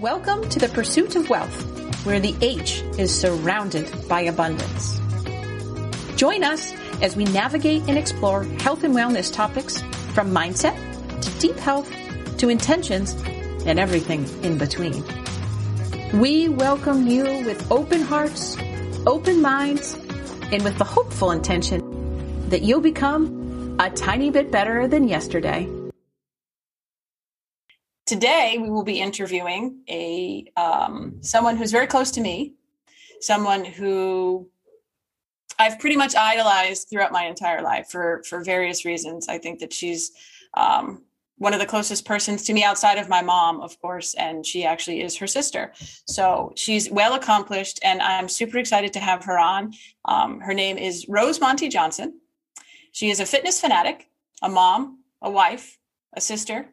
Welcome to the Pursuit of Whealth, where the H is surrounded by abundance. Join us as we navigate and explore health and wellness topics from mindset to deep health to intentions and everything in between. We welcome you with open hearts, open minds, and with the hopeful intention that you'll become a tiny bit better than yesterday. Today, we will be interviewing a um, someone who's very close to me, someone who I've pretty much idolized throughout my entire life for for various reasons. I think that she's um, one of the closest persons to me outside of my mom, of course, and she actually is her sister. So she's well accomplished, and I'm super excited to have her on. Um, her name is Rose Monti Johnson. She is a fitness fanatic, a mom, a wife, a sister,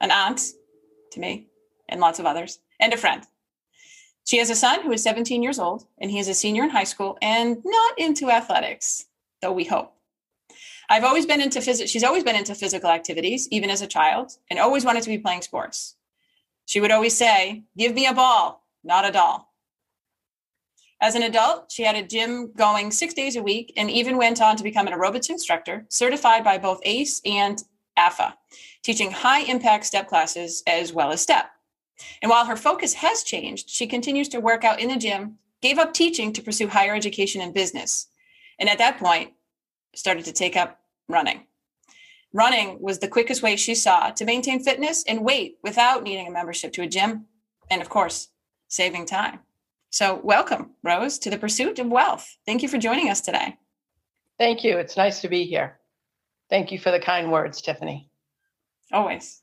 an aunt, to me and lots of others, and a friend. She has a son who is 17 years old, and he is a senior in high school and not into athletics, though we hope. I've always been into physics. She's always been into physical activities, even as a child, and always wanted to be playing sports. She would always say, Give me a ball, not a doll. As an adult, she had a gym going six days a week and even went on to become an aerobics instructor, certified by both ACE and AFAA, teaching high impact step classes as well as step. And while her focus has changed, she continues to work out in the gym, gave up teaching to pursue higher education and business. And at that point, started to take up running. Running was the quickest way she saw to maintain fitness and weight without needing a membership to a gym. And of course, saving time. So, welcome, Rose, to the pursuit of whealth. Thank you for joining us today. Thank you. It's nice to be here. Thank you for the kind words, Tiffany. Always.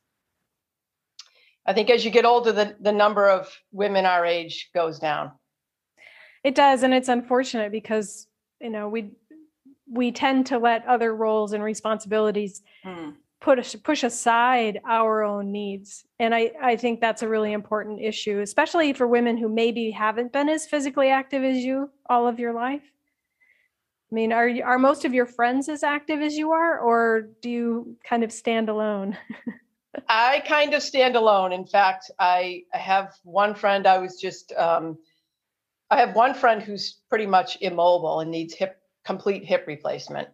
I think as you get older, the, the number of women our age goes down. It does, and it's unfortunate because you know we we tend to let other roles and responsibilities mm. put push aside our own needs, and I I think that's a really important issue, especially for women who maybe haven't been as physically active as you all of your life. I mean, are are most of your friends as active as you are, or do you kind of stand alone? I kind of stand alone. In fact, I, I have one friend. I was just, um, I have one friend who's pretty much immobile and needs hip complete hip replacement.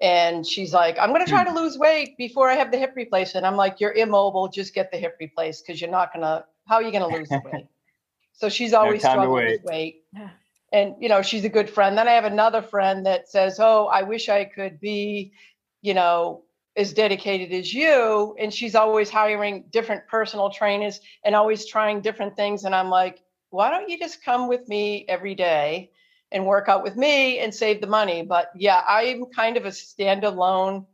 And she's like, I'm going to try to hmm. lose weight before I have the hip replacement. I'm like, you're immobile. Just get the hip replaced because you're not going to. How are you going to lose weight? So she's always no struggling with weight. Yeah and you know she's a good friend. Then i have another friend that says oh i wish i could be you know as dedicated as you. And she's always hiring different personal trainers and always trying different things. And i'm like why don't you just come with me every day and work out with me and save the money? But yeah i'm kind of a standalone.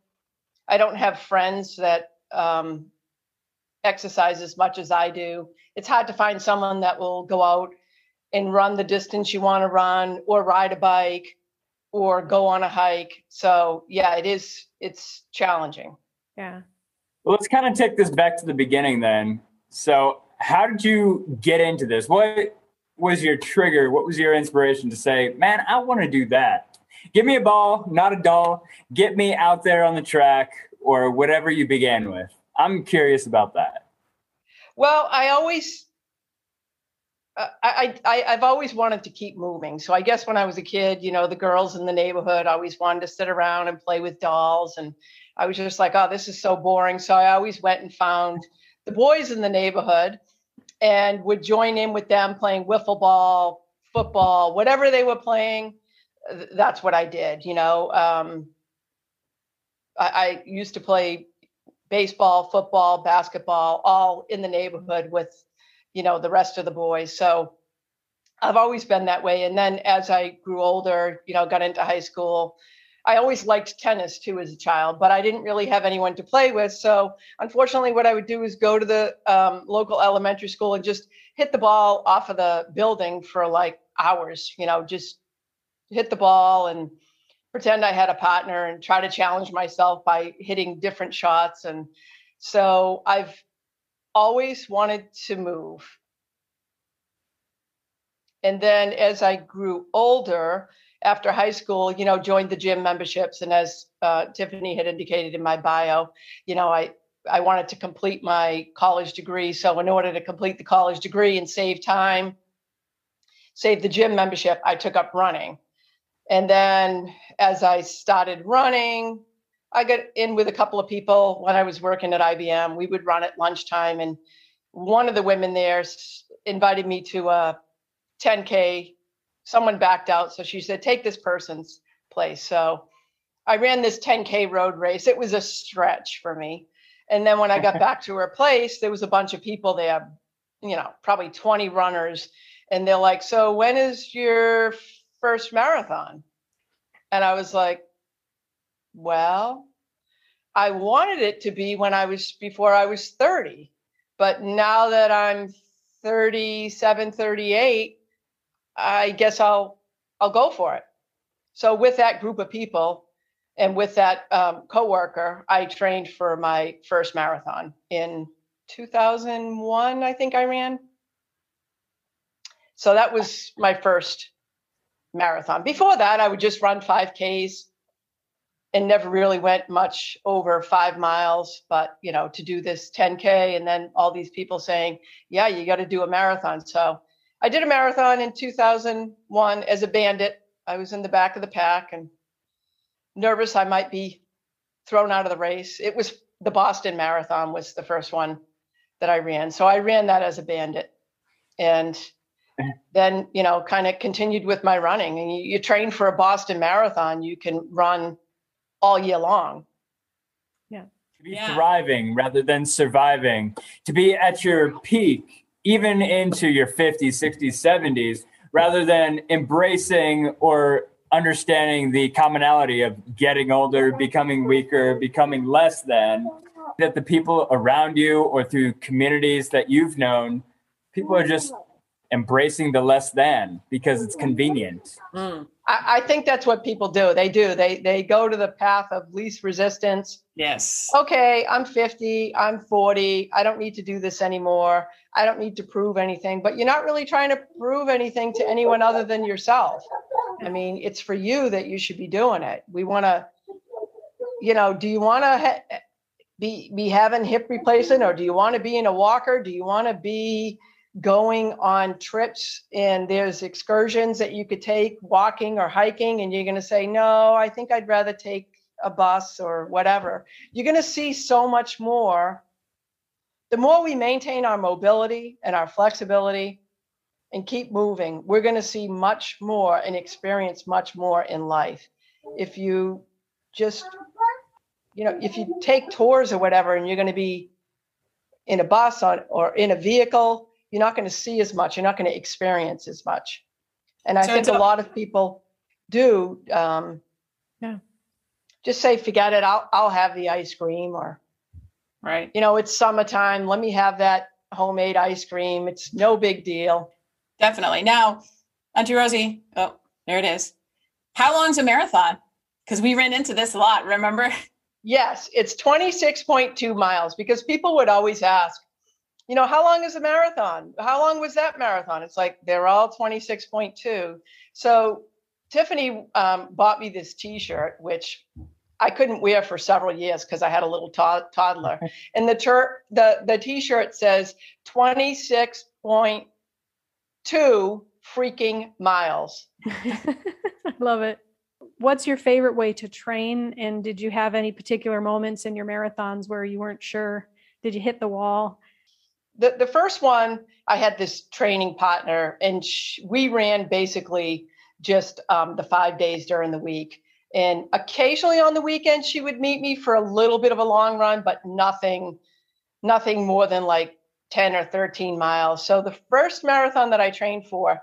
I don't have friends that um, exercise as much as i do. It's hard to find someone that will go out and run the distance you want to run or ride a bike or go on a hike. So yeah, it is it's challenging. Yeah. Well, let's kind of take this back to the beginning then. So, how did you get into this? What was your trigger? What was your inspiration to say, "Man, I want to do that." Give me a ball, not a doll. Get me out there on the track or whatever you began with. I'm curious about that. Well, I always I, I I've always wanted to keep moving. So I guess when I was a kid, you know, the girls in the neighborhood always wanted to sit around and play with dolls, and I was just like, oh, this is so boring. So I always went and found the boys in the neighborhood, and would join in with them playing wiffle ball, football, whatever they were playing. That's what I did. You know, um, I, I used to play baseball, football, basketball, all in the neighborhood with you know the rest of the boys. So i've always been that way. And then as i grew older you know got into high school i always liked tennis too as a child but i didn't really have anyone to play with. So unfortunately what i would do is go to the um, local elementary school and just hit the ball off of the building for like hours you know just hit the ball and pretend i had a partner and try to challenge myself by hitting different shots. And so i've always wanted to move. And then as I grew older, after high school, you know, joined the gym memberships. And as uh, Tiffany had indicated in my bio, you know, I I wanted to complete my college degree. So, in order to complete the college degree and save time, save the gym membership, I took up running. And then as I started running, I got in with a couple of people when I was working at IBM. We would run at lunchtime, and one of the women there invited me to a 10K. Someone backed out, so she said, Take this person's place. So I ran this 10K road race. It was a stretch for me. And then when I got back to her place, there was a bunch of people there, you know, probably 20 runners. And they're like, So when is your first marathon? And I was like, Well, I wanted it to be when I was before I was 30. But now that I'm 37, 38, I guess I'll I'll go for it. So with that group of people, and with that um, coworker, I trained for my first marathon in 2001. I think I ran. So that was my first marathon. Before that, I would just run 5Ks and never really went much over five miles. But, you know, to do this 10K and then all these people saying, yeah, you got to do a marathon. So I did a marathon in 2001 as a bandit. I was in the back of the pack and nervous I might be thrown out of the race. It was the Boston Marathon was the first one that I ran. So I ran that as a bandit. And then, you know, kind of continued with my running. And you, you train for a Boston Marathon, you can run all year long. Yeah. To be Yeah. thriving rather than surviving, to be at your peak, even into your 50s, 60s, 70s, rather than embracing or understanding the commonality of getting older, becoming weaker, becoming less than, that the people around you or through communities that you've known, people are just embracing the less than because it's convenient. Mm, I, I think that's what people do. They do. They they go to the path of least resistance. yes. Okay, I'm 50, I'm 40, I don't need to do this anymore. I don't need to prove anything, but you're not really trying to prove anything to anyone other than yourself. I mean, it's for you that you should be doing it. We want to, you know, do you want to ha- be be having hip replacement, or do you want to be in a walker? Do you want to be going on trips and there's excursions that you could take walking or hiking, and you're going to say, no, I think I'd rather take a bus or whatever. You're going to see so much more. The more we maintain our mobility and our flexibility, and keep moving, we're going to see much more and experience much more in life. If you just, you know, if you take tours or whatever, and you're going to be in a bus on, or in a vehicle, you're not going to see as much. You're not going to experience as much. And I So think a lot of people do. Um, Yeah. Just say, forget it. I'll I'll have the ice cream, or Right. you know, it's summertime. Let me have that homemade ice cream. It's no big deal. Definitely. Now, Auntie Rosie, oh, there it is. How long's a marathon? Because we ran into this a lot, remember? Yes, it's 26.2 miles because people would always ask, you know, how long is a marathon? How long was that marathon? It's like they're all 26.2. So Tiffany um, bought me this t shirt, which I couldn't wear for several years because I had a little to- toddler. And the, tur- the, the t shirt says 26.2 freaking miles. I love it. What's your favorite way to train? And did you have any particular moments in your marathons where you weren't sure? Did you hit the wall? The the first one i had this training partner and sh- we ran basically just um, the five days during the week. And occasionally on the weekend she would meet me for a little bit of a long run but nothing nothing more than like 10 or 13 miles. So the first marathon that i trained for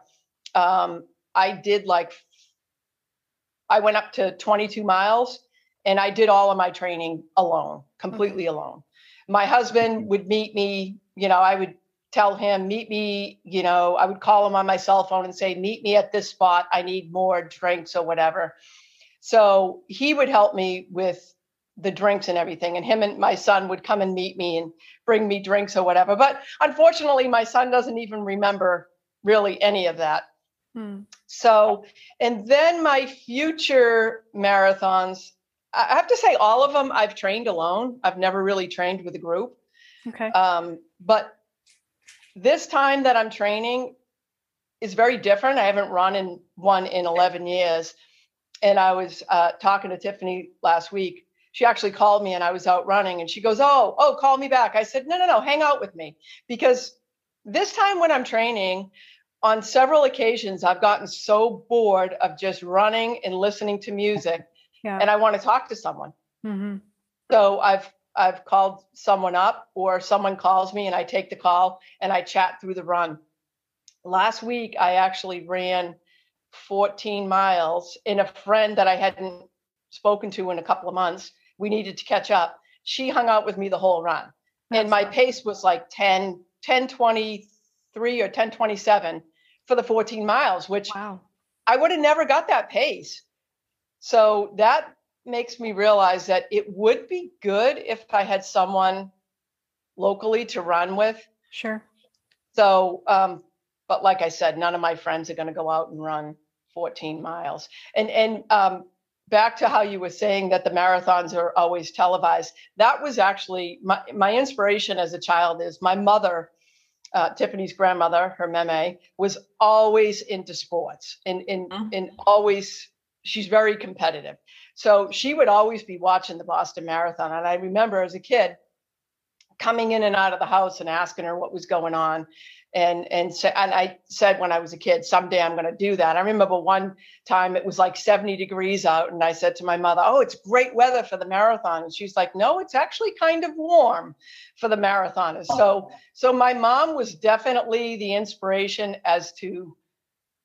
um, i did like i went up to 22 miles and i did all of my training alone completely alone my husband would meet me you know i would tell him meet me you know i would call him on my cell phone and say meet me at this spot. I need more drinks or whatever. So he would help me with the drinks and everything and him and my son would come and meet me and bring me drinks or whatever. But unfortunately my son doesn't even remember really any of that. Hmm. so, and then my future marathons, I have to say, all of them I've trained alone. I've never really trained with a group. Okay. Um, but this time that I'm training is very different. I haven't run in one in 11 years. And I was uh, talking to Tiffany last week. She actually called me and I was out running and she goes, Oh, oh, call me back. I said, No, no, no, hang out with me. Because this time when I'm training, on several occasions, I've gotten so bored of just running and listening to music Yeah. and I want to talk to someone. hmm So I've I've called someone up or someone calls me and I take the call and I chat through the run. Last week I actually ran 14 miles and a friend that I hadn't spoken to in a couple of months, we needed to catch up. She hung out with me the whole run. and my pace was like 10 10 23 or 10 27 for the 14 miles, which Wow. I would have never got that pace. So that makes me realize that it would be good if I had someone locally to run with. Sure. So, um, but like I said, none of my friends are going to go out and run 14 miles. And and um, back to how you were saying that the marathons are always televised. That was actually my my inspiration as a child. Is my mother, uh, Tiffany's grandmother, her meme, was always into sports and and Mhm. and always she's very competitive. So she would always be watching the Boston Marathon. And I remember as a kid coming in and out of the house and asking her what was going on. And and sa- and I said when I was a kid, someday I'm going to do that. I remember one time it was like 70 degrees out, and I said to my mother, "Oh, it's great weather for the marathon." And she's like, "No, it's actually kind of warm for the marathoners." So so my mom was definitely the inspiration as to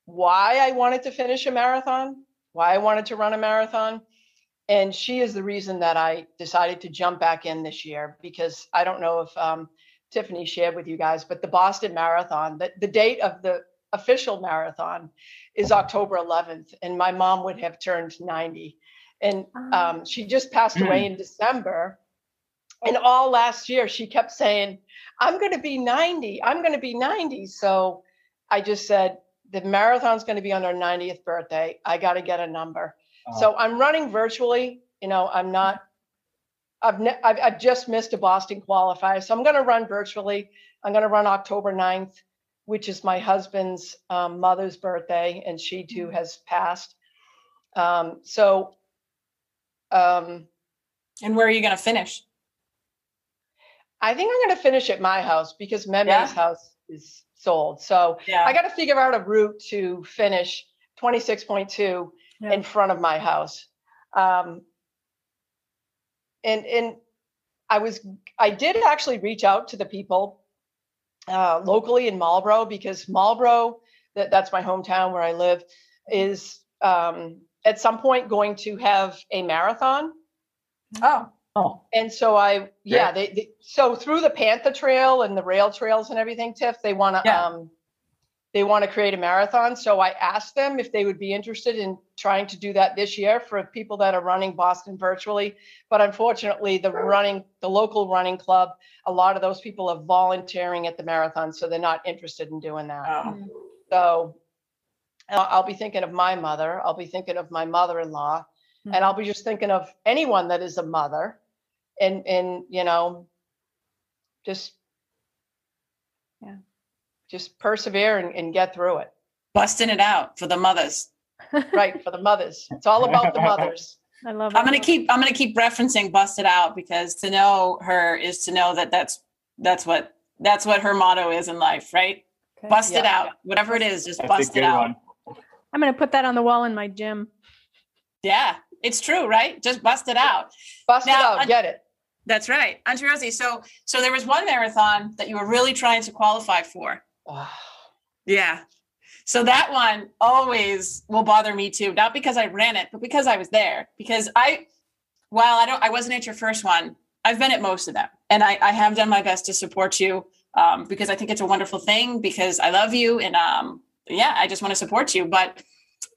why I wanted to finish a marathon, why I wanted to run a marathon. And she is the reason that I decided to jump back in this year because I don't know if um, Tiffany shared with you guys, but the Boston Marathon, the, the date of the official marathon is October 11th, and my mom would have turned 90. And um, she just passed away in December. And all last year, she kept saying, I'm going to be 90. I'm going to be 90. So I just said, the marathon's going to be on her 90th birthday. I got to get a number. So I'm running virtually. You know, I'm not. I've, ne- I've I've just missed a Boston qualifier, so I'm going to run virtually. I'm going to run October 9th, which is my husband's um, mother's birthday, and she too has passed. Um, so, um, And where are you going to finish? I think I'm going to finish at my house because Meme's Yeah. house is sold. So Yeah. I got to figure out a route to finish 26.2 Yeah. in front of my house. Um, and and I was I did actually reach out to the people uh, locally in Marlborough because Marlborough, that, that's my hometown where I live, is um, at some point going to have a marathon. oh, Oh, And so I, yeah, Yeah. they, they so through the Panther Trail and the rail trails and everything, Tiff, they want to Yeah. um, they want to create a marathon. So I asked them if they would be interested in trying to do that this year for people that are running Boston virtually. But unfortunately, the running, the local running club, a lot of those people are volunteering at the marathon, so they're not interested in doing that. oh. So I'll, I'll be thinking of my mother. I'll be thinking of my mother-in-law, and I'll be just thinking of anyone that is a mother, and and you know, just Yeah. just persevere and, and get through it. busting it out for the mothers. Right for the mothers. It's all about the mothers. I love it. I'm gonna keep I'm gonna keep referencing busted out because to know her is to know that that's that's what that's what her motto is in life, right? Okay. Bust it Yeah. out, whatever it is, just that's bust it out. one. I'm going to put that on the wall in my gym. Yeah, it's true, right? Just bust it out. Bust Now, it out. Get it. That's right, Auntie Rosie. So so there was one marathon that you were really trying to qualify for. Yeah. So that one always will bother me too, not because I ran it, but because I was there. Because I, while I don't, I wasn't at your first one. I've been at most of them, and I, I have done my best to support you um, because I think it's a wonderful thing. Because I love you, and um, yeah, I just want to support you. But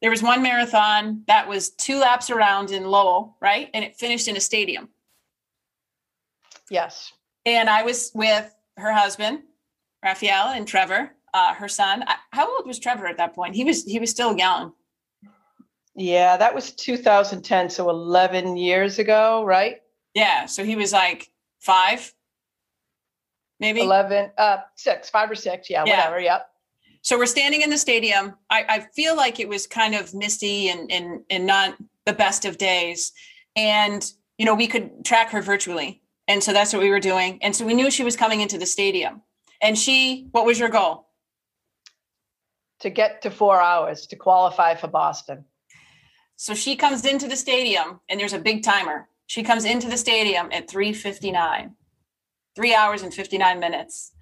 there was one marathon that was two laps around in Lowell, right, and it finished in a stadium. Yes. And I was with her husband, Raphael, and Trevor, uh, her son. I- How old was Trevor at that point? He was he was still young. Yeah, that was 2010, so 11 years ago, right? Yeah. So he was like five, maybe 11, uh, six, five or six. Yeah, Yeah. whatever. Yep. So we're standing in the stadium. I, I feel like it was kind of misty and, and and not the best of days. And you know, we could track her virtually. And so that's what we were doing. And so we knew she was coming into the stadium. And she, what was your goal? To get to four hours to qualify for Boston. So she comes into the stadium and there's a big timer. She comes into the stadium at 3:59. 3 hours and 59 minutes.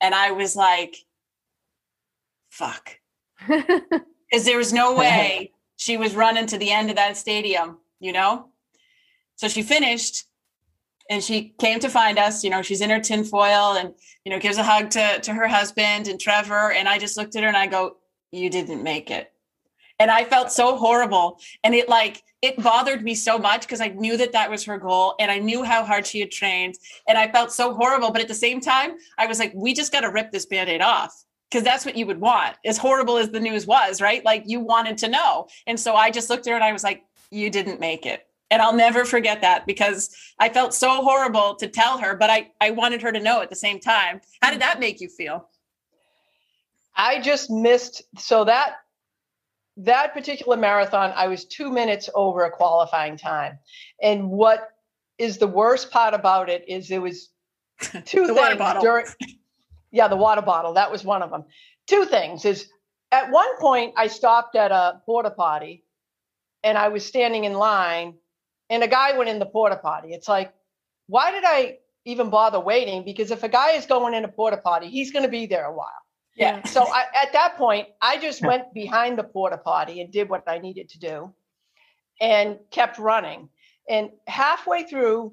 And I was like fuck. Cuz there was no way she was running to the end of that stadium, you know? So she finished and she came to find us, you know, she's in her tinfoil and, you know, gives a hug to, to her husband and Trevor. And I just looked at her and I go, you didn't make it. And I felt so horrible. And it like, it bothered me so much because I knew that that was her goal and I knew how hard she had trained. And I felt so horrible. But at the same time, I was like, we just got to rip this band aid off because that's what you would want. As horrible as the news was, right? Like you wanted to know. And so I just looked at her and I was like, you didn't make it. And I'll never forget that because I felt so horrible to tell her, but I, I wanted her to know at the same time. How did that make you feel? I just missed so that that particular marathon I was 2 minutes over a qualifying time. And what is the worst part about it is it was two The water things bottle. during Yeah, the water bottle, that was one of them. Two things is at one point I stopped at a porta potty and I was standing in line and a guy went in the porta potty. It's like why did I even bother waiting because if a guy is going in a porta potty, he's going to be there a while. Yeah. So I, at that point, I just went behind the porta potty and did what I needed to do and kept running. And halfway through,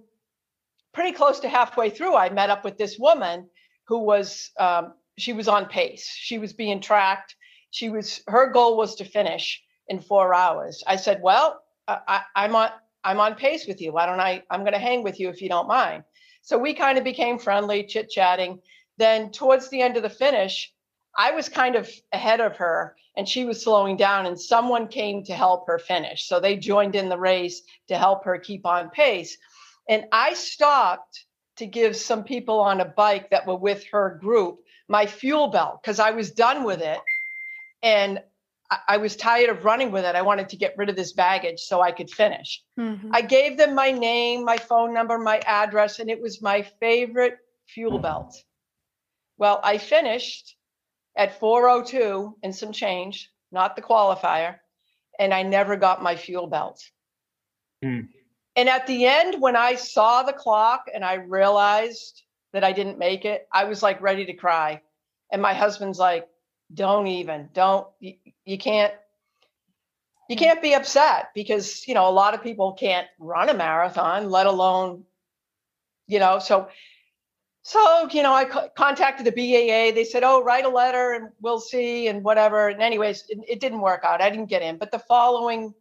pretty close to halfway through, I met up with this woman who was, um, she was on pace. She was being tracked. She was, her goal was to finish in four hours. I said, well, I, I, I'm on, I'm on pace with you. Why don't I, I'm going to hang with you if you don't mind. So we kind of became friendly, chit chatting. Then towards the end of the finish, I was kind of ahead of her and she was slowing down, and someone came to help her finish. So they joined in the race to help her keep on pace. And I stopped to give some people on a bike that were with her group my fuel belt because I was done with it. And I- I was tired of running with it. I wanted to get rid of this baggage so I could finish. Mhm. I gave them my name, my phone number, my address, and it was my favorite fuel belt. Well, I finished at 402 and some change, not the qualifier, and I never got my fuel belt. Hmm. And at the end, when I saw the clock and I realized that I didn't make it, I was like ready to cry. And my husband's like, don't even, don't, you, you can't, you can't be upset because, you know, a lot of people can't run a marathon, let alone, you know, so, so, you know, I co- contacted the BAA. They said, oh, write a letter and we'll see and whatever. And anyways, it, it didn't work out. I didn't get in. But the following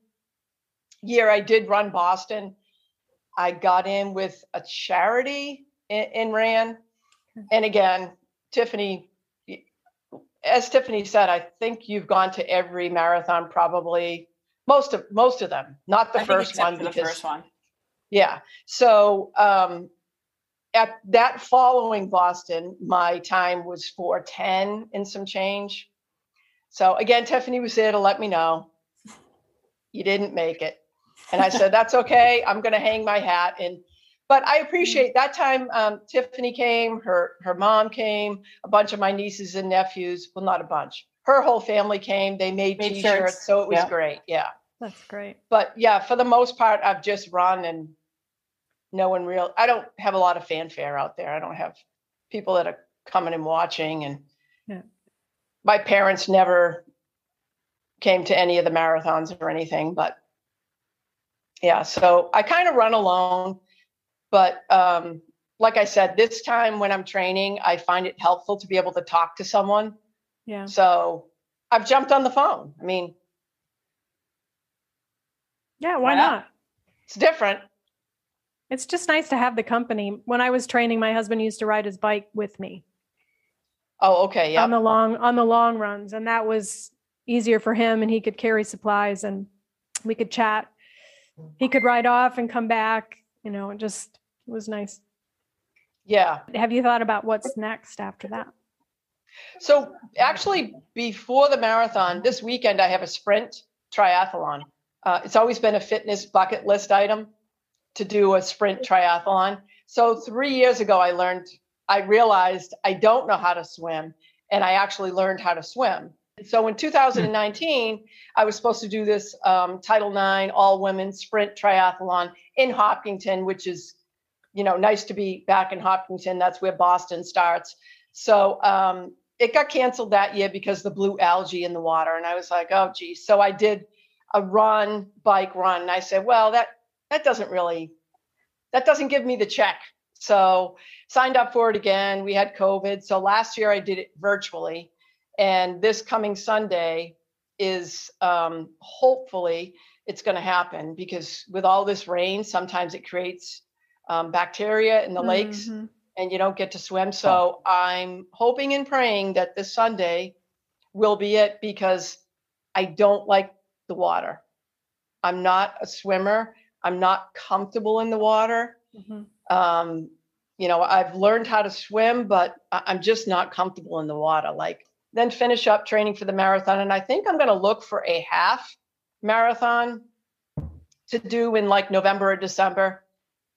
year, I did run Boston. I got in with a charity in, in Ran. And again, Tiffany, as Tiffany said, I think you've gone to every marathon, probably most of most of them, not the I first one. for the because- first one. yeah. So um, at that following Boston, my time was 410 and some change. So again, Tiffany was there to let me know you didn't make it. And I said, that's okay. I'm going to hang my hat. And, but I appreciate that time. Um, Tiffany came, her, her mom came, a bunch of my nieces and nephews. Well, not a bunch. Her whole family came. They made, Made t-shirts. shirts. So it was Yeah. great. Yeah That's great. but yeah, for the most part, I've just run and no one real. I don't have a lot of fanfare out there. I don't have people that are coming and watching, and Yeah. my parents never came to any of the marathons or anything. But yeah, so I kind of run alone. But um, like I said, this time when I'm training, I find it helpful to be able to talk to someone. Yeah. So I've jumped on the phone. I mean, Yeah. Why Why not? not? it's different. It's just nice to have the company. When I was training, my husband used to ride his bike with me Oh, okay, yeah. on the long on the long runs, and that was easier for him, and he could carry supplies. And we could chat. He could ride off and come back. You know, and just it was nice. Yeah. Have you thought about what's next after that? So actually, before the marathon, this weekend I have a sprint triathlon. Uh, it's always been a fitness bucket list item to do a sprint triathlon. So three years ago, I learned, I realized I don't know how to swim, and I actually learned how to swim. So in 2019, I was supposed to do this um, Title IX all women sprint triathlon in Hopkinton, which is, you know, nice to be back in Hopkinton. That's where Boston starts. So um, it got canceled that year because the blue algae in the water. And I was like, oh, geez. So I did a run, bike run. And I said, well, that that doesn't really, that doesn't give me the check. So signed up for it again. We had COVID. So last year I did it virtually. And this coming Sunday is um, hopefully it's going to happen because with all this rain, sometimes it creates um, bacteria in the lakes Mhm. and you don't get to swim. So I'm hoping and praying that this Sunday will be it because I don't like the water. I'm not a swimmer. I'm not comfortable in the water. Mhm. Um, you know, I've learned how to swim, but I'm just not comfortable in the water. Like, then finish up training for the marathon. And I think I'm going to look for a half marathon to do in like November or December,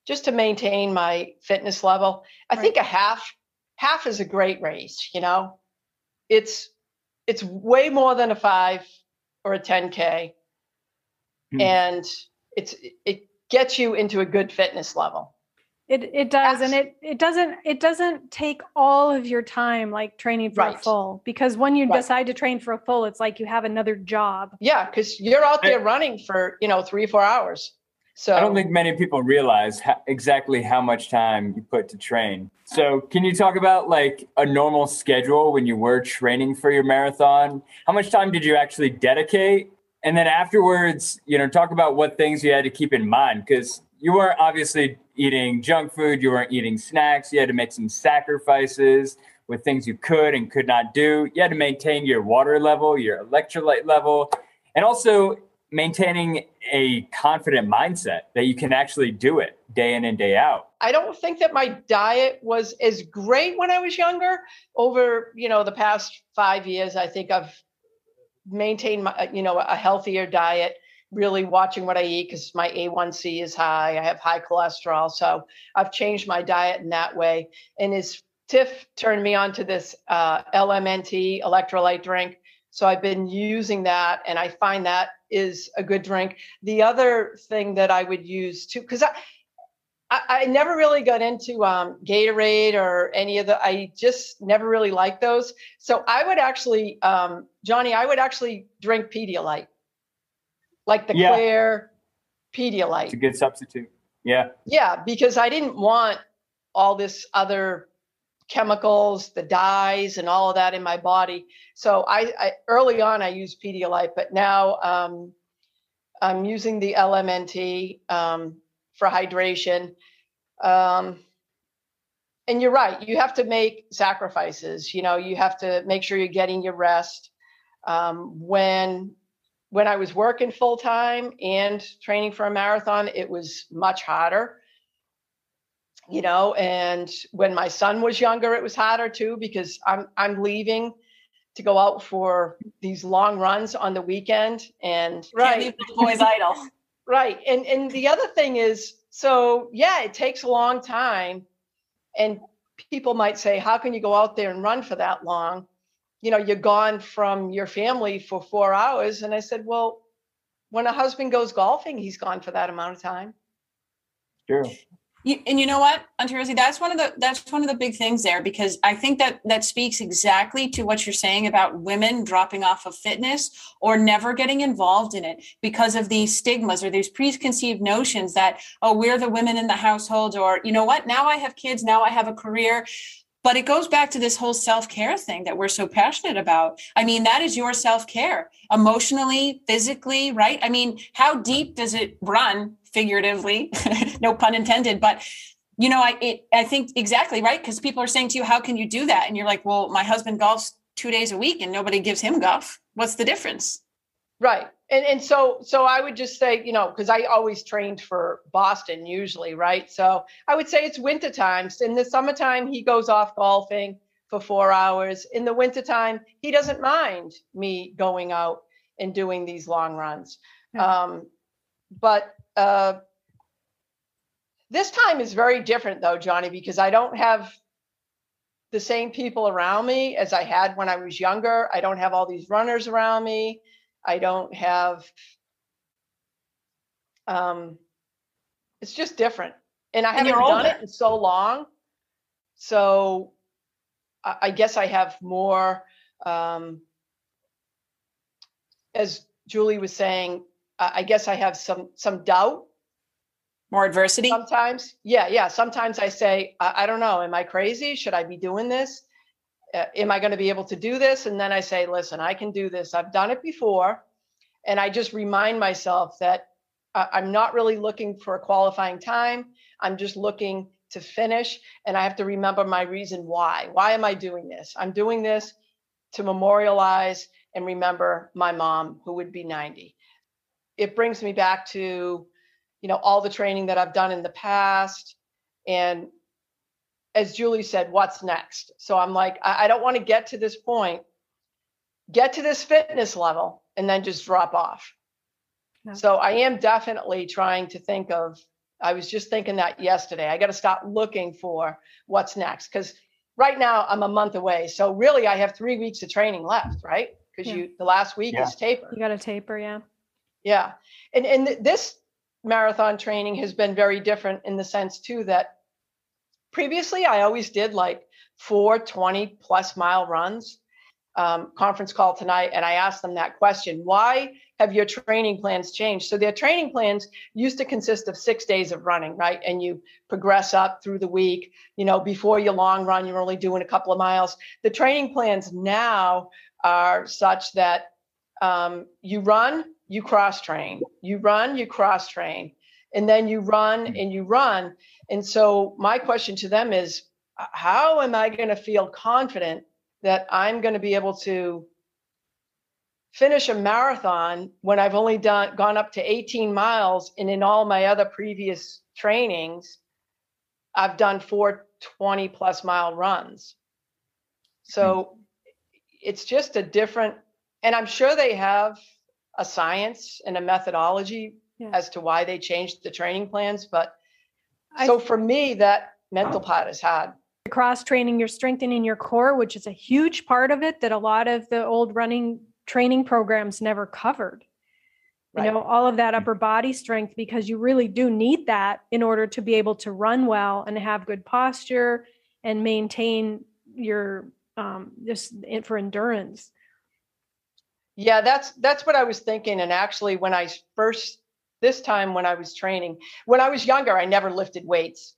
just to maintain my fitness level. I think a half, half is a great race. You know, it's it's way more than a five or a 10k, Hmm. and it's it gets you into a good fitness level. It it does, and it it doesn't it doesn't take all of your time like training for a full because when you Right. decide to train for a full, it's like you have another job. Yeah, because you're out I- there running for you know three four hours. So I don't think many people realize ho- exactly how much time you put to train. So, can you talk about like a normal schedule when you were training for your marathon? How much time did you actually dedicate? And then afterwards, you know, talk about what things you had to keep in mind because you weren't obviously eating junk food, you weren't eating snacks, you had to make some sacrifices with things you could and could not do. You had to maintain your water level, your electrolyte level, and also maintaining a confident mindset that you can actually do it day in and day out. I don't think that my diet was as great when I was younger. Over you know the past five years, I think I've maintained my you know a healthier diet. Really watching what I eat because my A1C is high. I have high cholesterol, so I've changed my diet in that way. And as Tiff turned me on to this uh, LMNT electrolyte drink, so I've been using that, and I find that is a good drink. The other thing that I would use too, because I, I, I never really got into um, Gatorade or any of the. I just never really liked those. So I would actually, um, Johnny, I would actually drink Pedialyte, like the Yeah. clear Pedialyte. It's a good substitute. Yeah. Yeah, because I didn't want all this other chemicals, the dyes, and all of that in my body. So I, I early on I used Pedialyte, but now um, I'm using the LMNT um, for hydration. Um, and you're right, you have to make sacrifices. You know, you have to make sure you're getting your rest. Um, when when I was working full time and training for a marathon, it was much harder you know and when my son was younger it was harder too because i'm i'm leaving to go out for these long runs on the weekend and Can't leave the boys idle. right and and the other thing is so yeah it takes a long time and people might say how can you go out there and run for that long you know you're gone from your family for 4 hours and i said well when a husband goes golfing he's gone for that amount of time Sure. And you know what, Auntie Rosie, that's one of the that's one of the big things there because I think that that speaks exactly to what you're saying about women dropping off of fitness or never getting involved in it because of these stigmas or these preconceived notions that oh we're the women in the household or you know what now I have kids now I have a career. But it goes back to this whole self care thing that we're so passionate about. I mean, that is your self care emotionally, physically, right? I mean, how deep does it run figuratively? no pun intended. But, you know, I, it, I think exactly right. Because people are saying to you, how can you do that? And you're like, well, my husband golfs two days a week and nobody gives him golf. What's the difference? Right. and and so so I would just say, you know, because I always trained for Boston usually, right? So I would say it's winter times. In the summertime, he goes off golfing for four hours. In the wintertime, he doesn't mind me going out and doing these long runs. Yeah. Um, but uh, this time is very different though, Johnny, because I don't have the same people around me as I had when I was younger. I don't have all these runners around me. I don't have um it's just different. And I And haven't done it in so long. So I, I guess I have more um as Juli was saying, I, I guess I have some some doubt More adversity. sometimes yeah yeah. Sometimes i say I, I don't know. Am i crazy? Should i be doing this? Uh, am i going to be able to do this? And then i say listen i can do this. I've done it before. And i just remind myself that I, i'm not really looking for a qualifying time. I'm just looking to finish and i have to remember my reason why. Why am i doing this? I'm doing this to memorialize and remember my mom who would be 90 it brings me back to you know all the training that i've done in the past and as juli said what's next so i'm like i, I don't want to get to this point get to this fitness level and then just drop off No. so i am definitely trying to think of i was just thinking that yesterday i got to stop looking for what's next because right now i'm a month away so really i have three weeks of training left right because Yeah. you the last week Yeah. is taper You got to taper, yeah. yeah. And and th- this marathon training has been very different in the sense too that previously I always did like four 20 plus mile runs. Um, conference call tonight, and I asked them that question: Why have your training plans changed? So their training plans used to consist of six days of running, right? And you progress up through the week. You know, before your long run, you're only doing a couple of miles. The training plans now are such that um, you run, you cross train, you run, you cross train, and then you run and you run. And so my question to them is, how am I going to feel confident that I'm going to be able to finish a marathon when I've only done gone up to 18 miles and in all my other previous trainings, I've done four 20 plus mile runs. So it's just a different, and I'm sure they have a science and a methodology Yeah. as to why they changed the training plans. But I- so for me, that mental part is hard. cross training, you're strengthening your core, which is a huge part of it that a lot of the old running training programs never covered. Right. You know, all of that upper body strength, because you really do need that in order to be able to run well and have good posture and maintain your um just for endurance. Yeah, that's that's what I was thinking. And actually, when I first this time when I was training, when I was younger, I never lifted weights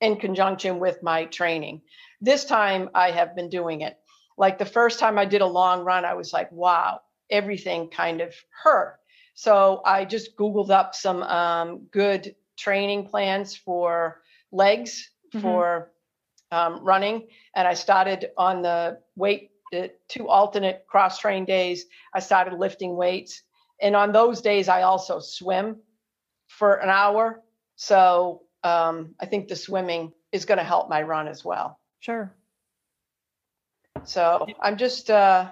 in conjunction with my training. This time I have been doing it. Like the first time I did a long run, I was like, wow, everything kind of hurt. So I just Googled up some um, good training plans for legs Mhm. for um, running. And I started on the weight, two alternate cross train days. I started lifting weights. And on those days, I also swim for an hour. So um, I think the swimming is going to help my run as well. Sure. So I'm just, uh,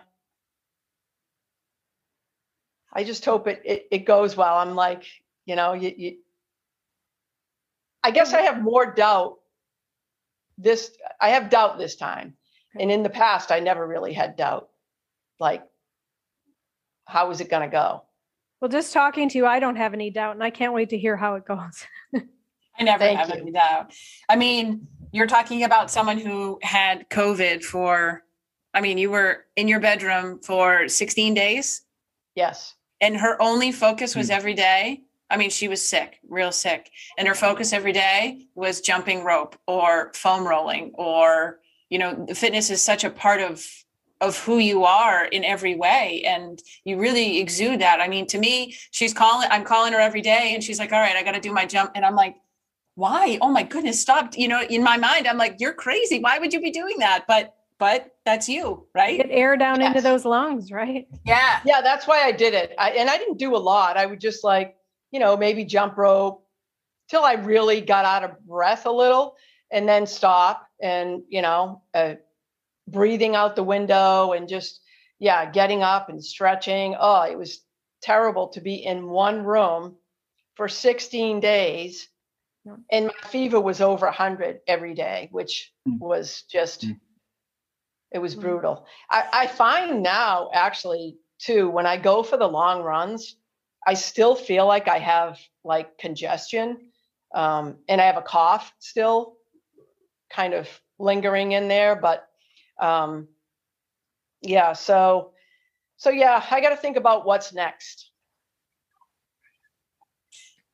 I just hope it, it, it goes well. I'm like, you know, you, you, I guess I have more doubt this, I have doubt this time. And in the past, I never really had doubt. Like, how is it going to go? Well, just talking to you, I don't have any doubt, and I can't wait to hear how it goes. I never Thank have you. any doubt. I mean, you're talking about someone who had COVID for, I mean, you were in your bedroom for 16 days Yes. and her only focus was Hmm. every day. I mean, she was sick, real sick. And her focus every day was jumping rope or foam rolling or, you know, fitness is such a part of of who you are in every way and you really exude that. I mean, to me, she's calling I'm calling her every day and she's like, "All right, I got to do my jump." And I'm like, "Why? Oh my goodness, stop." You know, in my mind, I'm like, "You're crazy. Why would you be doing that?" But but that's you, right? Get air down into those lungs, right? Yeah. Yeah, that's why I did it. I, and I didn't do a lot. I would just like, you know, maybe jump rope till I really got out of breath a little and then stop and, you know, uh, breathing out the window and just, yeah, getting up and stretching. Oh, it was terrible to be in one room for 16 days. And my fever was over 100 every day, which Mm. was just, Mm. it was Mm. brutal. I, I find now actually too when I go for the long runs, I still feel like I have like congestion, um, and I have a cough still, kind of lingering in there. But um, yeah, so so yeah, I got to think about what's next.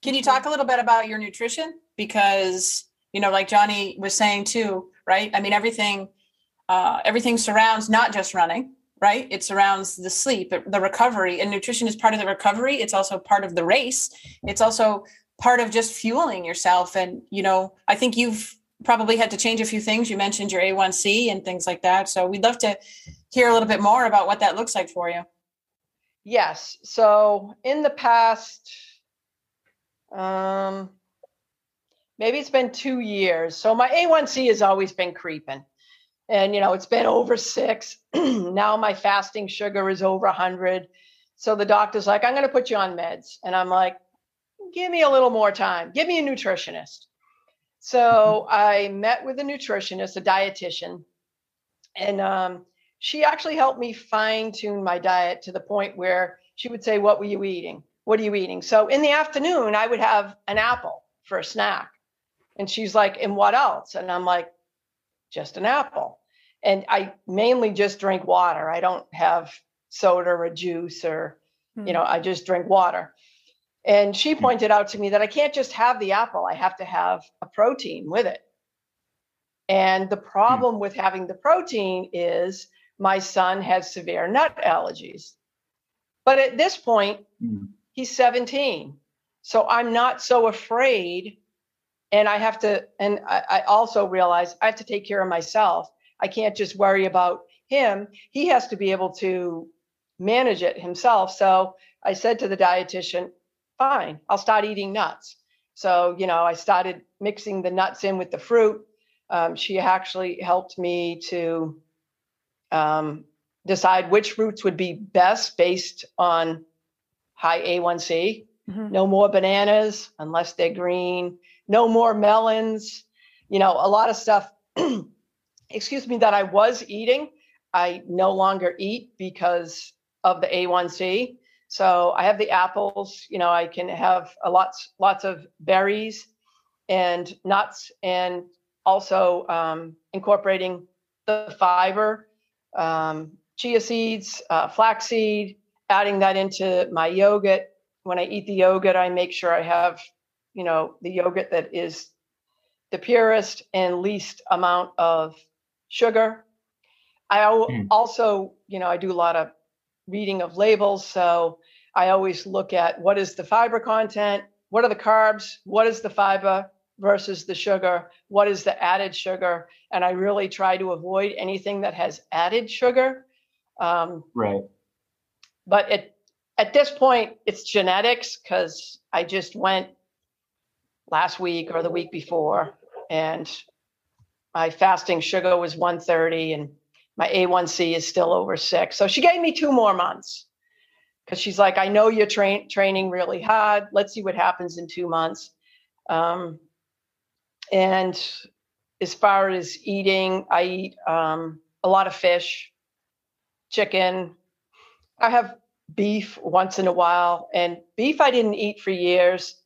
Can you talk a little bit about your nutrition? Because, you know, like Johnny was saying too, right? I mean, everything, uh, everything surrounds not just running, right? It surrounds the sleep, the recovery, and nutrition is part of the recovery. It's also part of the race. It's also part of just fueling yourself. And, you know, I think you've probably had to change a few things. You mentioned your A1C and things like that. So we'd love to hear a little bit more about what that looks like for you. Yes. So in the past, um, maybe it's been two years. So my A1C has always been creeping. And, you know, it's been over six. now my fasting sugar is over 100. So the doctor's like, I'm going to put you on meds. And I'm like, give me a little more time. Give me a nutritionist. So I met with a nutritionist, a dietitian, and um, she actually helped me fine tune my diet to the point where she would say, What were you eating? What are you eating? So in the afternoon, I would have an apple for a snack. And she's like, And what else? And I'm like, Just an apple. And I mainly just drink water. I don't have soda or juice or, you know, I just drink water. And she pointed out to me that I can't just have the apple, I have to have a protein with it. And the problem with having the protein is my son has severe nut allergies. But at this point, Mm. he's 17. So I'm not so afraid. And I have to, and I, I also realize I have to take care of myself. I can't just worry about him. He has to be able to manage it himself. So I said to the dietitian, fine, I'll start eating nuts. So, you know, I started mixing the nuts in with the fruit. Um, she actually helped me to um, decide which fruits would be best based on high A1C. Mhm. No more bananas unless they're green. No more melons. You know, a lot of stuff, excuse me, that I was eating, I no longer eat because of the A1C. So I have the apples, you know, I can have a lots lots of berries and nuts and also um, incorporating the fiber, um, chia seeds, uh, flaxseed, adding that into my yogurt. When I eat the yogurt, I make sure I have, you know, the yogurt that is the purest and least amount of sugar. I Mm. also, you know, I do a lot of reading of labels. So I always look at what is the fiber content, what are the carbs, what is the fiber versus the sugar, what is the added sugar. And I really try to avoid anything that has added sugar. Um, Right. but at, at this point, it's genetics because I just went last week or the week before and my fasting sugar was 130 and my A1C is still over six. So she gave me two more months because she's like, I know you're train, training really hard. Let's see what happens in two months. Um, and as far as eating, I eat um, a lot of fish, chicken. I have beef once in a while, and beef I didn't eat for years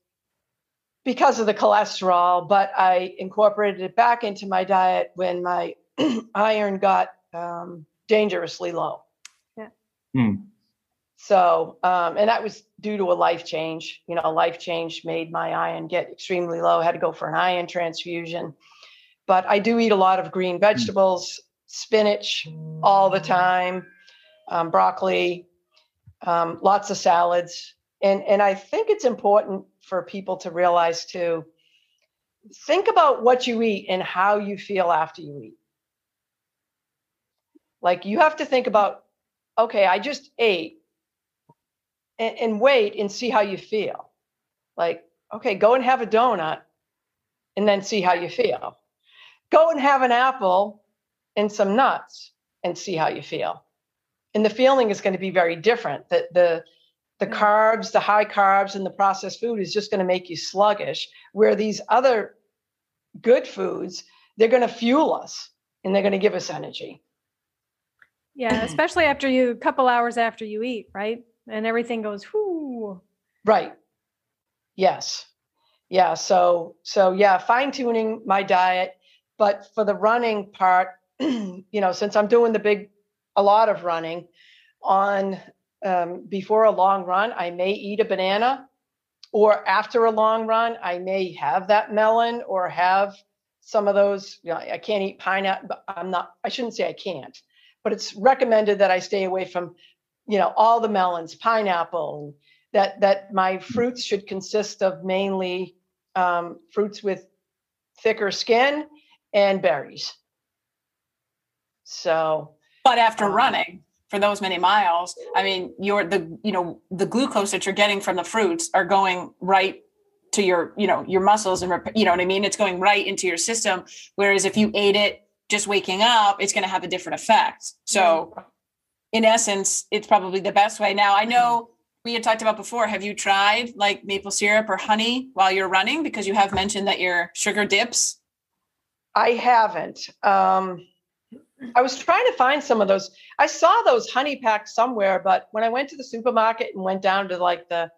because of the cholesterol, but I incorporated it back into my diet when my iron got um, dangerously low. Yeah. Hmm. So, um, and that was due to a life change. You know, a life change made my iron get extremely low. I had to go for an iron transfusion. But I do eat a lot of green vegetables, spinach all the time, um, broccoli, um, lots of salads. And, and I think it's important for people to realize too think about what you eat and how you feel after you eat. Like you have to think about, okay, I just ate and, and wait and see how you feel. Like, okay, go and have a donut and then see how you feel. Go and have an apple and some nuts and see how you feel. And the feeling is going to be very different. The, the, the carbs, the high carbs, and the processed food is just going to make you sluggish. Where these other good foods, they're going to fuel us and they're going to give us energy. Yeah, especially after you, a couple hours after you eat, right? And everything goes, whoo. Right. Yes. Yeah. So, so yeah, fine tuning my diet. But for the running part, you know, since I'm doing the big, a lot of running on um, before a long run, I may eat a banana, or after a long run, I may have that melon or have some of those. You know, I can't eat pineapple. But I'm not. I shouldn't say I can't, but it's recommended that I stay away from, you know, all the melons, pineapple. That that my fruits should consist of mainly um, fruits with thicker skin and berries. So, but after um, running for those many miles, I mean, your the you know the glucose that you're getting from the fruits are going right to your you know your muscles and you know what I mean. It's going right into your system. Whereas if you ate it just waking up, it's going to have a different effect. So, in essence, it's probably the best way. Now, I know we had talked about before. Have you tried like maple syrup or honey while you're running? Because you have mentioned that your sugar dips. I haven't. Um, I was trying to find some of those. I saw those honey packs somewhere, but when I went to the supermarket and went down to like the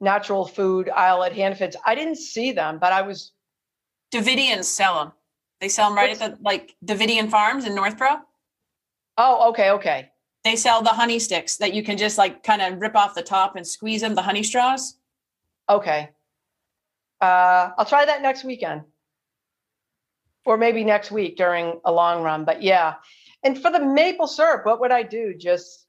natural food aisle at Hannaford's, I didn't see them, but I was. Davidians sell them. They sell them right at the like Davidian Farms in Northborough. Oh, okay, okay. They sell the honey sticks that you can just like kind of rip off the top and squeeze them, the honey straws. Okay. Uh, I'll try that next weekend or maybe next week during a long run. But yeah. And for the maple syrup, what would I do? Just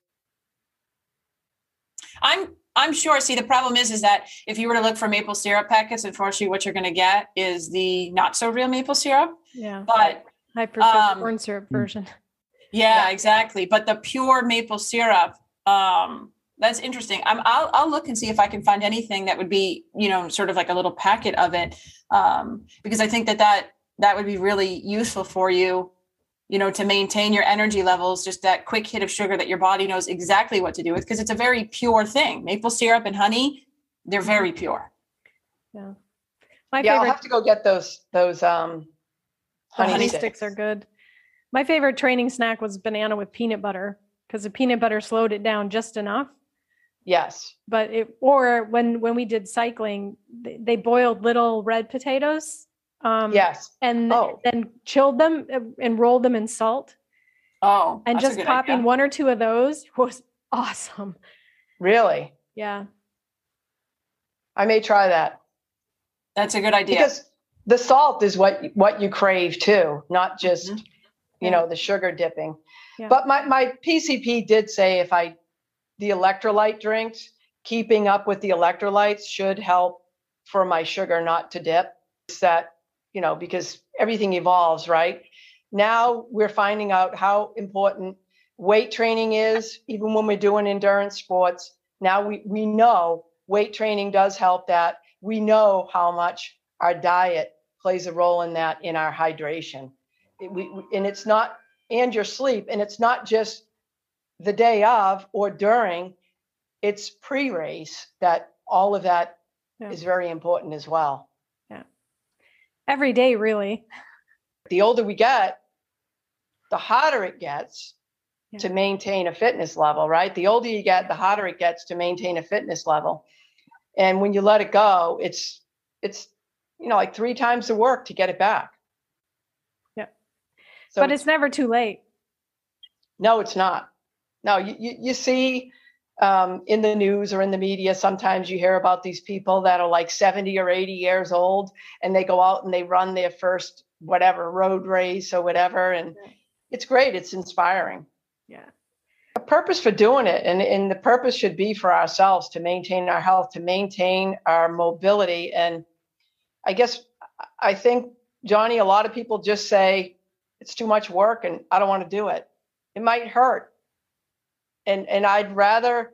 I'm I'm sure. See, the problem is, is that if you were to look for maple syrup packets, unfortunately, what you're going to get is the not so real maple syrup. Yeah. But I prefer um, the corn syrup version. yeah, Yeah. exactly. But the pure maple syrup, um, that's interesting. I'm, I'll I'll look and see if I can find anything that would be, you know, sort of like a little packet of it, um, because I think that that that would be really useful for you you know to maintain your energy levels just that quick hit of sugar that your body knows exactly what to do with because it's a very pure thing maple syrup and honey they're very pure Yeah. My yeah, I'll have to go get those those um the honey, honey sticks. sticks are good. My favorite training snack was banana with peanut butter because the peanut butter slowed it down just enough. Yes. But it or when when we did cycling, they, they boiled little red potatoes. Um, Yes. and Oh. then chilled them and rolled them in salt. oh And just popping idea. one or two of those was awesome. Really. Yeah. I may try that. that's a good idea Because the salt is what what you crave too, not just Mhm. you Yeah. know the sugar dipping. Yeah. But my my PCP did say if I the electrolyte drinks, keeping up with the electrolytes should help for my sugar not to dip. It's that you know because everything evolves, right? Now we're finding out how important weight training is, even when we're doing endurance sports. Now we we know weight training does help that. We know how much our diet plays a role in that in our hydration. It- we, and it's not and your sleep and it's not just the day of or during it's pre-race that all of that is Yeah. very important as well Every day, really. the older we get the harder it gets Yeah. to maintain a fitness level right the older you get the harder it gets to maintain a fitness level and when you let it go it's it's you know like three times the work to get it back Yeah. so but it's never too late. No, it's not. No, you, you, you see um, in the news or in the media, sometimes you hear about these people that are like 70 or 80 years old and they go out and they run their first whatever road race or whatever. And it's great. It's inspiring. Yeah. A purpose for doing it. And, and the purpose should be for ourselves to maintain our health, to maintain our mobility. And I guess I think, Johnny, a lot of people just say it's too much work and I don't want to do it. it might hurt. And and I'd rather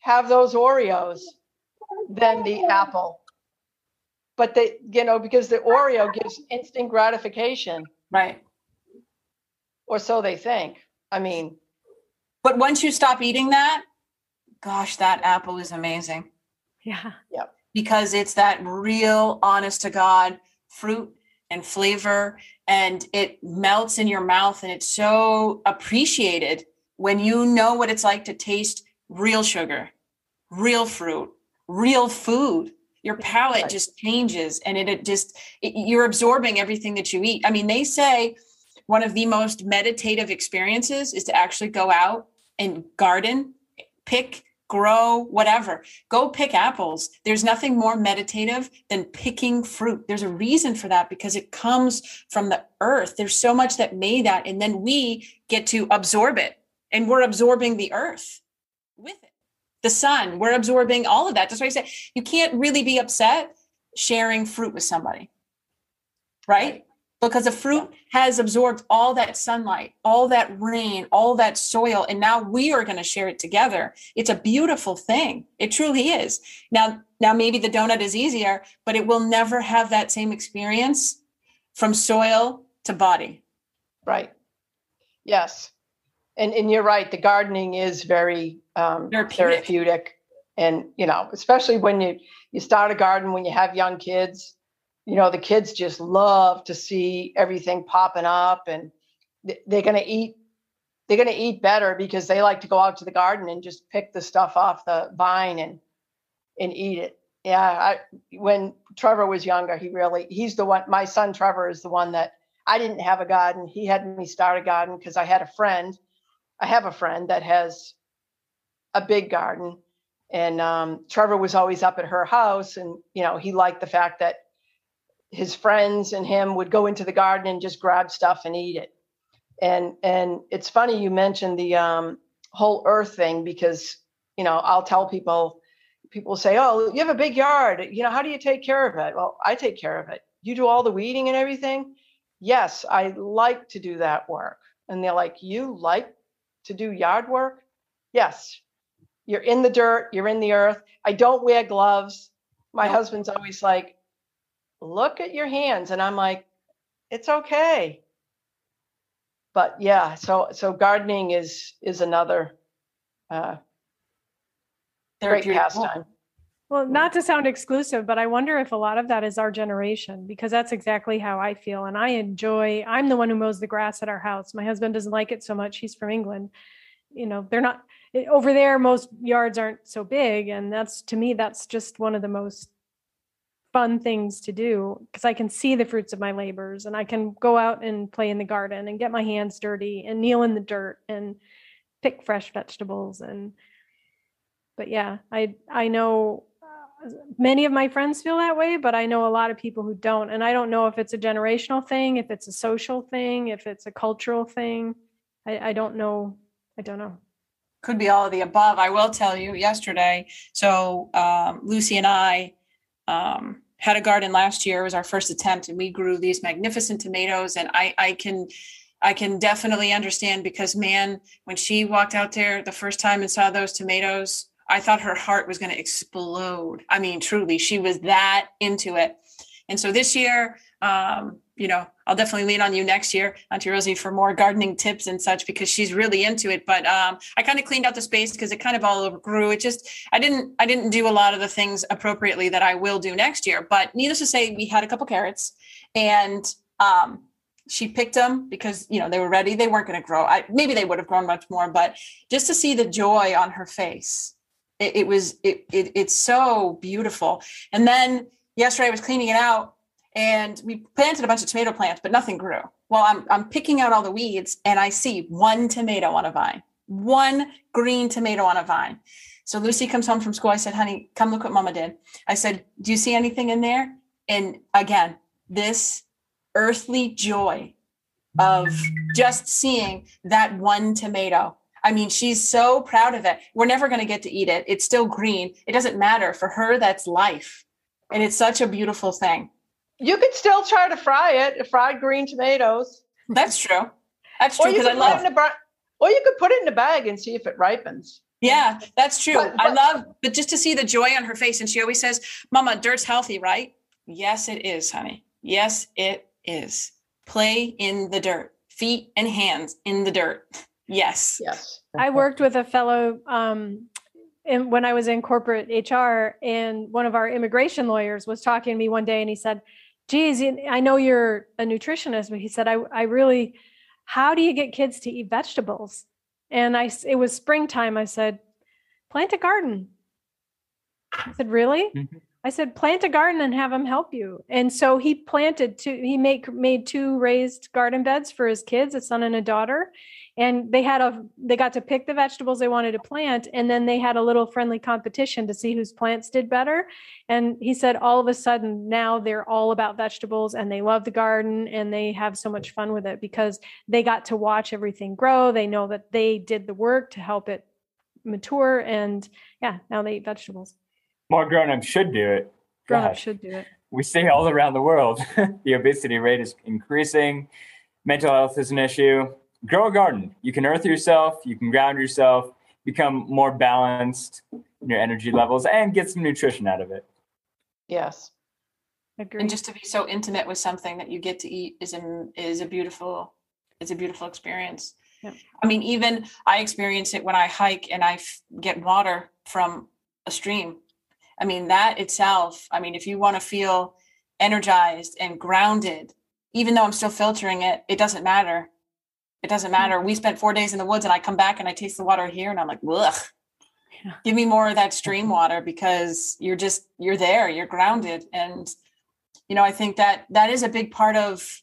have those Oreos than the apple. But they, you know, because the Oreo gives instant gratification, Right. or so they think. I mean, But once you stop eating that, gosh, that apple is amazing Yeah. Yep. because it's that real, honest to God fruit and flavor, and it melts in your mouth, and it's so appreciated when you know what it's like to taste real sugar, real fruit, real food. Your palate just changes, and it, it just it, you're absorbing everything that you eat. I mean, they say one of the most meditative experiences is to actually go out and garden, pick, grow, whatever. Go pick apples. There's nothing more meditative than picking fruit. There's a reason for that because it comes from the earth. There's so much that made that. And then we get to absorb it. And we're absorbing the earth with it. The sun, we're absorbing all of that. That's why I say you can't really be upset sharing fruit with somebody. Right? because the fruit has absorbed all that sunlight, all that rain, all that soil, and now we are going to share it together. It's a beautiful thing. It truly is. Now, now maybe the donut is easier, but it will never have that same experience from soil to body. right. Yes. And and you're right, the gardening is very um Therapeutic. therapeutic. And you know, especially when you you start a garden when you have young kids, you know, the kids just love to see everything popping up and th- they're going to eat they're going to eat better because they like to go out to the garden and just pick the stuff off the vine and and eat it. Yeah, I when Trevor was younger, he really he's the one my son Trevor is the one that I didn't have a garden. He had me start a garden because I had a friend. I have a friend that has a big garden and um, Trevor was always up at her house and you know he liked the fact that his friends and him would go into the garden and just grab stuff and eat it. And and it's funny you mentioned the um, whole earth thing because you know I'll tell people people say oh you have a big yard. You know how do you take care of it? Well I take care of it. You do all the weeding and everything? Yes I like to do that work. And they're like you like to do yard work yes you're in the dirt, you're in the earth. I don't wear gloves. My husband's always like, look at your hands. And I'm like, it's okay. But yeah, so so gardening is is another uh, great pastime. Well, not to sound exclusive, but I wonder if a lot of that is our generation because that's exactly how I feel. And I enjoy, I'm the one who mows the grass at our house. My husband doesn't like it so much. He's from England. You know, they're not over there, most yards aren't so big. And that's to me, that's just one of the most fun things to do because I can see the fruits of my labors and I can go out and play in the garden and get my hands dirty and kneel in the dirt and pick fresh vegetables and but yeah i i know many of my friends feel that way but i know a lot of people who don't and i don't know if it's a generational thing if it's a social thing if it's a cultural thing i, I don't know i don't know could be all of the above. I will tell you yesterday. So um, Lucy and I um, had a garden last year. It was our first attempt, and we grew these magnificent tomatoes. And I, I can, I can definitely understand because man, when she walked out there the first time and saw those tomatoes, I thought her heart was going to explode. I mean, truly, she was that into it. And so this year, um, you know, I'll definitely lean on you next year, Auntie Rosie, for more gardening tips and such because she's really into it. But um, I kind of cleaned out the space because it kind of all overgrew. It just I didn't I didn't do a lot of the things appropriately that I will do next year. But needless to say, we had a couple carrots, and um, she picked them because you know they were ready. They weren't going to grow. I, maybe they would have grown much more, but just to see the joy on her face, it, it was it, it it's so beautiful. And then yesterday I was cleaning it out and we planted a bunch of tomato plants, but nothing grew. Well, I'm I'm picking out all the weeds, and I see one tomato on a vine, one green tomato on a vine. So Lucy comes home from school. I said, "Honey, come look what Mama did." I said, "Do you see anything in there?" And again, this earthly joy of just seeing that one tomato. I mean, she's so proud of it. We're never going to get to eat it. It's still green. It doesn't matter. For her, that's life. And it's such a beautiful thing. You could still try to fry it, fried green tomatoes. That's true. That's Or true you because I could put it love in a or you could put it in a bag and see if it ripens. Yeah, that's true. But- I love, but just to see the joy on her face, and she always says, "Mama, dirt's healthy, right?" Yes, it is, honey. Yes, it is. Play in the dirt, feet and hands in the dirt. Yes. Yes. I worked with a fellow um, in, when I was in corporate HR, and one of our immigration lawyers was talking to me one day, and he said, "Geez, I know you're a nutritionist, but he said, I, I really, how do you get kids to eat vegetables?" And I, it was springtime. I said, "Plant a garden." I said, "Really?" Mhm. I said, "Plant a garden and have them help you." And so he planted two. He make made two raised garden beds for his kids, a son and a daughter and they had a they got to pick the vegetables they wanted to plant and then they had a little friendly competition to see whose plants did better. And he said all of a sudden now they're all about vegetables and they love the garden and they have so much fun with it because they got to watch everything grow. They know that they did the work to help it mature and yeah now they eat vegetables. More grown-ups should do it. grown-ups should do it. We see all around the world the obesity rate is increasing mental health is an issue grow a garden you can earth yourself you can ground yourself become more balanced in your energy levels and get some nutrition out of it Yes. Agreed. And just to be so intimate with something that you get to eat is a, is a beautiful is a beautiful experience. Yep. I mean, even I experience it when I hike and I f- get water from a stream. I mean, that itself. I mean, if you want to feel energized and grounded, even though I'm still filtering it, it doesn't matter. It doesn't matter. We spent four days in the woods, and I come back and I taste the water here, and I'm like, ugh. Yeah. Give me more of that stream water because you're just you're there, you're grounded, and you know, I think that that is a big part of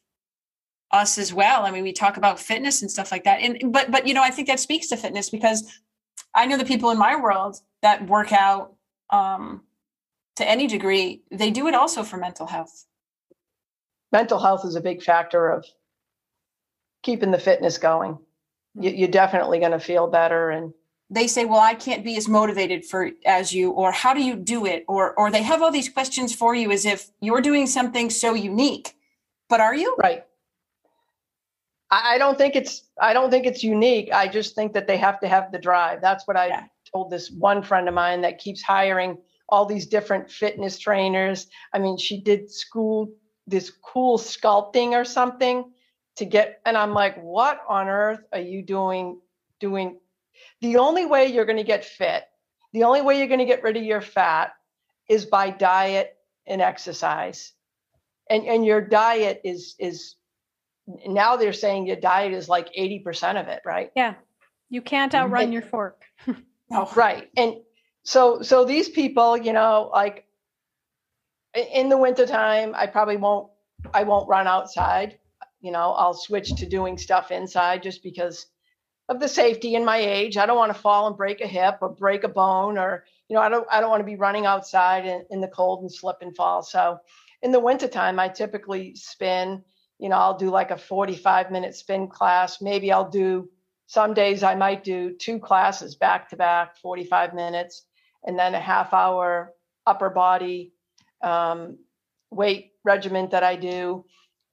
us as well. I mean, we talk about fitness and stuff like that, and but but you know, I think that speaks to fitness because I know the people in my world that work out um, to any degree, they do it also for mental health. Mental health is a big factor of keeping the fitness going. Hmm. You, you're definitely going to feel better. And they say well i can't be as motivated for as you or how do you do it or or they have all these questions for you as if you're doing something so unique but are you right. I, I don't think it's I don't think it's unique. I just think that they have to have the drive. That's what I Yeah. told this one friend of mine that keeps hiring all these different fitness trainers. I mean, she did school this cool sculpting or something to get and I'm like, what on earth are you doing doing the only way you're going to get fit, the only way you're going to get rid of your fat is by diet and exercise. And and your diet is is now they're saying your diet is like 80% of it, right? yeah you can't outrun And- your fork no oh. Right. And so so these people, you know, like in the wintertime, I probably won't I won't run outside. You know, I'll switch to doing stuff inside just because of the safety in my age. I don't want to fall and break a hip or break a bone or, you know, I don't I don't want to be running outside in, in the cold and slip and fall. So in the wintertime, I typically spin, you know, I'll do like a 45 minute spin class. Maybe I'll do some days I might do two classes back to back, 45 minutes, and then a half hour upper body um, weight regiment that I do.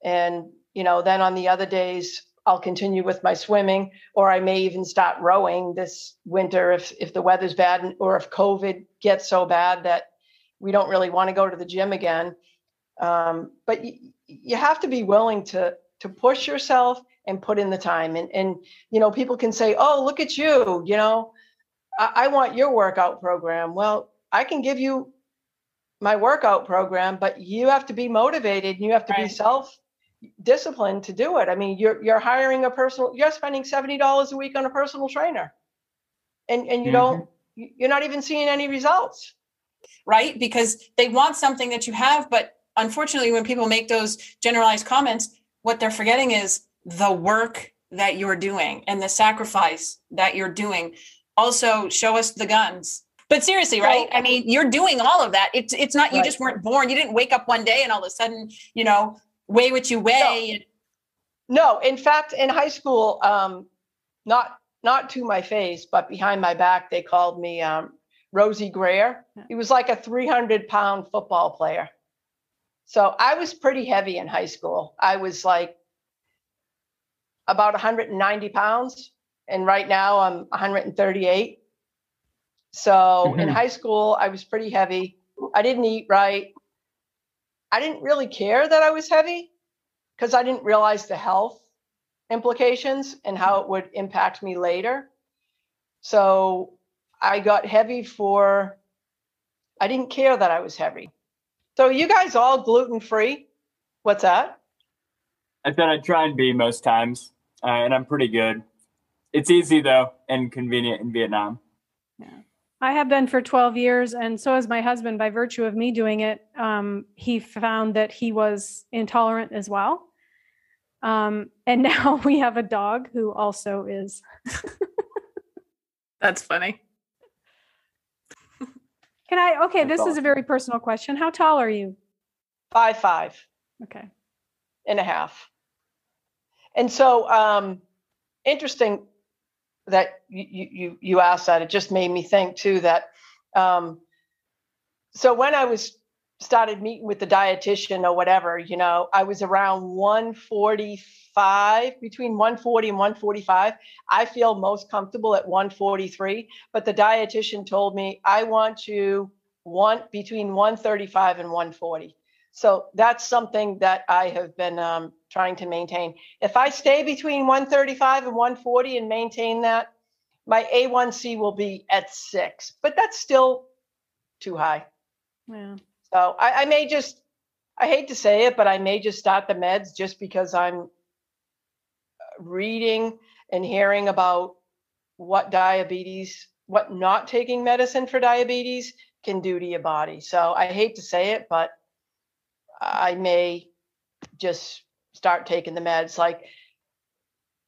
And, you know, then on the other days, I'll continue with my swimming, or I may even start rowing this winter if, if the weather's bad or if COVID gets so bad that we don't really want to go to the gym again. Um, but you, you have to be willing to, to push yourself and put in the time. And, and, you know, people can say, oh, look at you, you know, I, I want your workout program. Well, I can give you my workout program, but you have to be motivated and you have to be self disciplined to do it. I mean, you're you're hiring a personal you're spending $70 a week on a personal trainer. And and you don't mm-hmm. you- you're not even seeing any results. right because they want something that you have but unfortunately when people make those generalized comments what they're forgetting is the work that you're doing and the sacrifice that you're doing also show us the guns but seriously right i mean you're doing all of that it's it's not you Right. just weren't born you didn't wake up one day and all of a sudden you know weigh what you weigh No, in fact, in high school, um, not not to my face, but behind my back, they called me um, Rosey Grier. He was like a 300 pound football player. So I was pretty heavy in high school. I was like about 190 pounds. and right now I'm 138. So in Mhm. high school, I was pretty heavy. I didn't eat right. I didn't really care that I was heavy because I didn't realize the health implications and how it would impact me later. So I got heavy for, I didn't care that I was heavy. So you guys all gluten free? What's that? I said I try and be most times, uh, and I'm pretty good. It's easy though and convenient in Vietnam. I have been for 12 years, and so has my husband. By virtue of me doing it, um, he found that he was intolerant as well. Um, and now we have a dog who also is. That's funny. Can I? Okay, this is a very personal question. How tall are you? Five, five. Okay. and a half. And so, um, interesting that you, you, you- asked that. It just made me think too that, um, so when I was started meeting with the dietitian or whatever, you know, I was around 145, between 140 and 145. I feel most comfortable at 143, but the dietitian told me I want you want between 135 and 140. So that's something that I have been um, trying to maintain. If I stay between 135 and 140 and maintain that, my A1C will be at six, but that's still too high. Yeah. So I, I may just, I hate to say it, but I may just start the meds just because I'm uh, reading and hearing about what diabetes, what not taking medicine for diabetes can do to your body. So I hate to say it, but I may just start taking the meds like,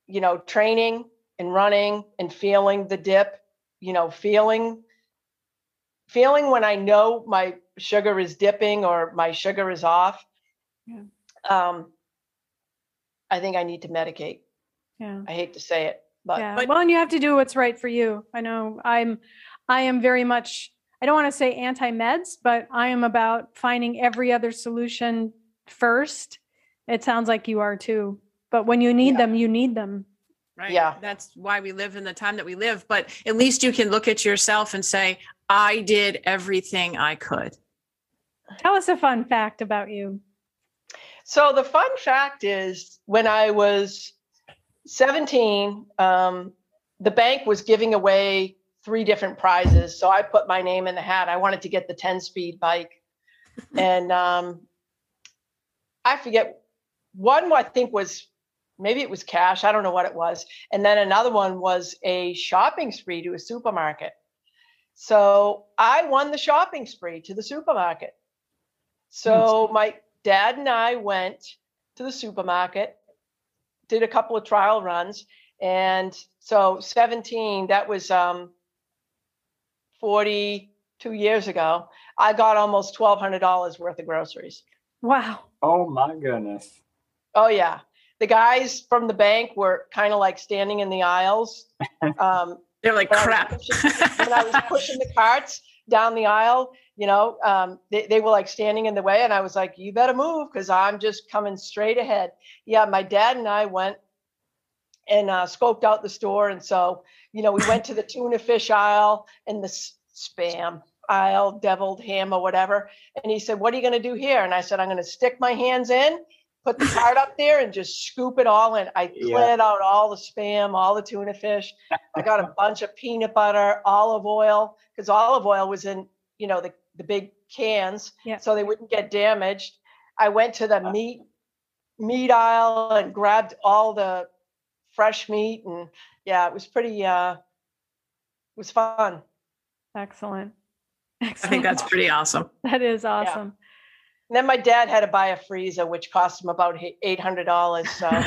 you know, training and running and feeling the dip, you know, feeling feeling when I know my sugar is dipping or my sugar is off. Yeah. Um, I think I need to medicate. Yeah. I hate to say it, but yeah. but- well, and you have to do what's right for you. I know I'm, I am very much, I don't want to say anti meds, but I am about finding every other solution first. It sounds like you are too. But when you need Yeah. them, you need them. Right. Yeah. That's why we live in the time that we live. But at least you can look at yourself and say, I did everything I could. Tell us a fun fact about you. So the fun fact is, when I was 17, um, the bank was giving away three different prizes. So I put my name in the hat. I wanted to get the 10 speed bike. and um, I forget, one I think was maybe it was cash. I don't know what it was. And then another one was a shopping spree to a supermarket. So I won the shopping spree to the supermarket. So my dad and I went to the supermarket, did a couple of trial runs, and so 17, that was um 42 years ago. I got almost $1,200 worth of groceries. Wow. Oh my goodness. Oh yeah, the guys from the bank were kind of like standing in the aisles. Um, They're like, when I crap. pushing- when I was pushing the carts down the aisle, you know, um, they, they were like standing in the way. And I was like, you better move because I'm just coming straight ahead. Yeah, my dad and I went and uh, scoped out the store. And so, you know, we went to the tuna fish aisle and the spam aisle, deviled ham or whatever. And he said, What are you going to do here? And I said, I'm going to stick my hands in, put the cart up there, and just scoop it all in. I Yeah. cleared out all the spam, all the tuna fish. I got a bunch of peanut butter, olive oil, because olive oil was in, you know, the, the big cans, Yeah. so they wouldn't get damaged. I went to the meat meat aisle and grabbed all the fresh meat, and yeah, it was pretty. uh It was fun. Excellent. I think that's pretty awesome. that is awesome. And then my dad had to buy a freezer, which cost him about eight hundred dollars. So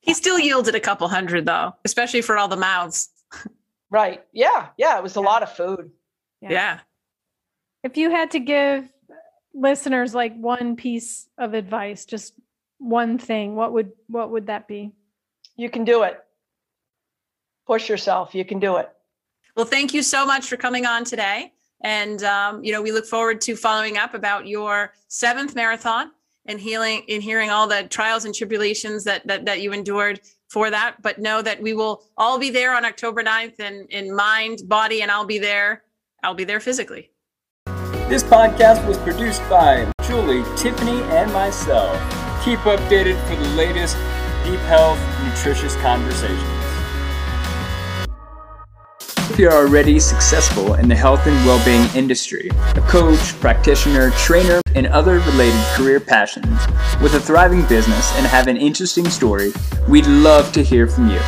he still yielded a couple hundred though, especially for all the mouths. right, yeah, yeah, it was a lot of food. Yeah. Yeah. If you had to give listeners like one piece of advice, just one thing, what would what would that be? You can do it. Push yourself. You can do it. Well, thank you so much for coming on today. And, um, you know, we look forward to following up about your seventh marathon and healing and hearing all the trials and tribulations that, that, that you endured for that. But know that we will all be there on October 9th and in mind, body, and I'll be there. I'll be there physically. This podcast was produced by Juli, Tiffany, and myself. Keep updated for the latest deep health, nutritious conversations. If you're already successful in the health and well being industry, a coach, practitioner, trainer, and other related career passions, with a thriving business and have an interesting story, we'd love to hear from you.